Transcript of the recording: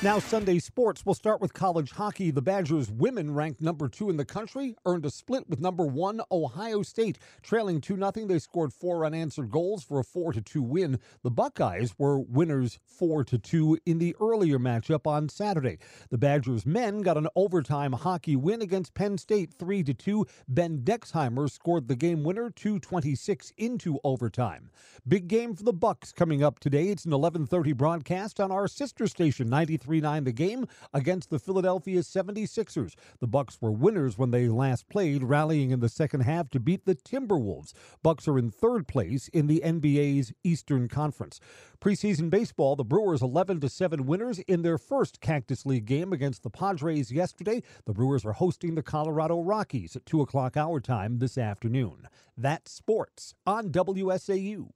Now, Sunday sports. We'll start with college hockey. The Badgers women, ranked number two in the country, earned a split with number one Ohio State. Trailing 2 0, they scored four unanswered goals for a 4 2 win. The Buckeyes were winners 4 2 in the earlier matchup on Saturday. The Badgers men got an overtime hockey win against Penn State 3 2. Ben Dexheimer scored the game winner 226 into overtime. Big game for the Bucks coming up today. It's an 11:30 broadcast on our sister station 93 3-9 the game against the Philadelphia 76ers. The Bucks were winners when they last played, rallying in the second half to beat the Timberwolves. Bucks are in third place in the NBA's Eastern Conference. Preseason baseball, the Brewers 11 to 7 winners in their first Cactus League game against the Padres yesterday. The Brewers are hosting the Colorado Rockies at 2 o'clock hour time this afternoon. That's sports on WSAU.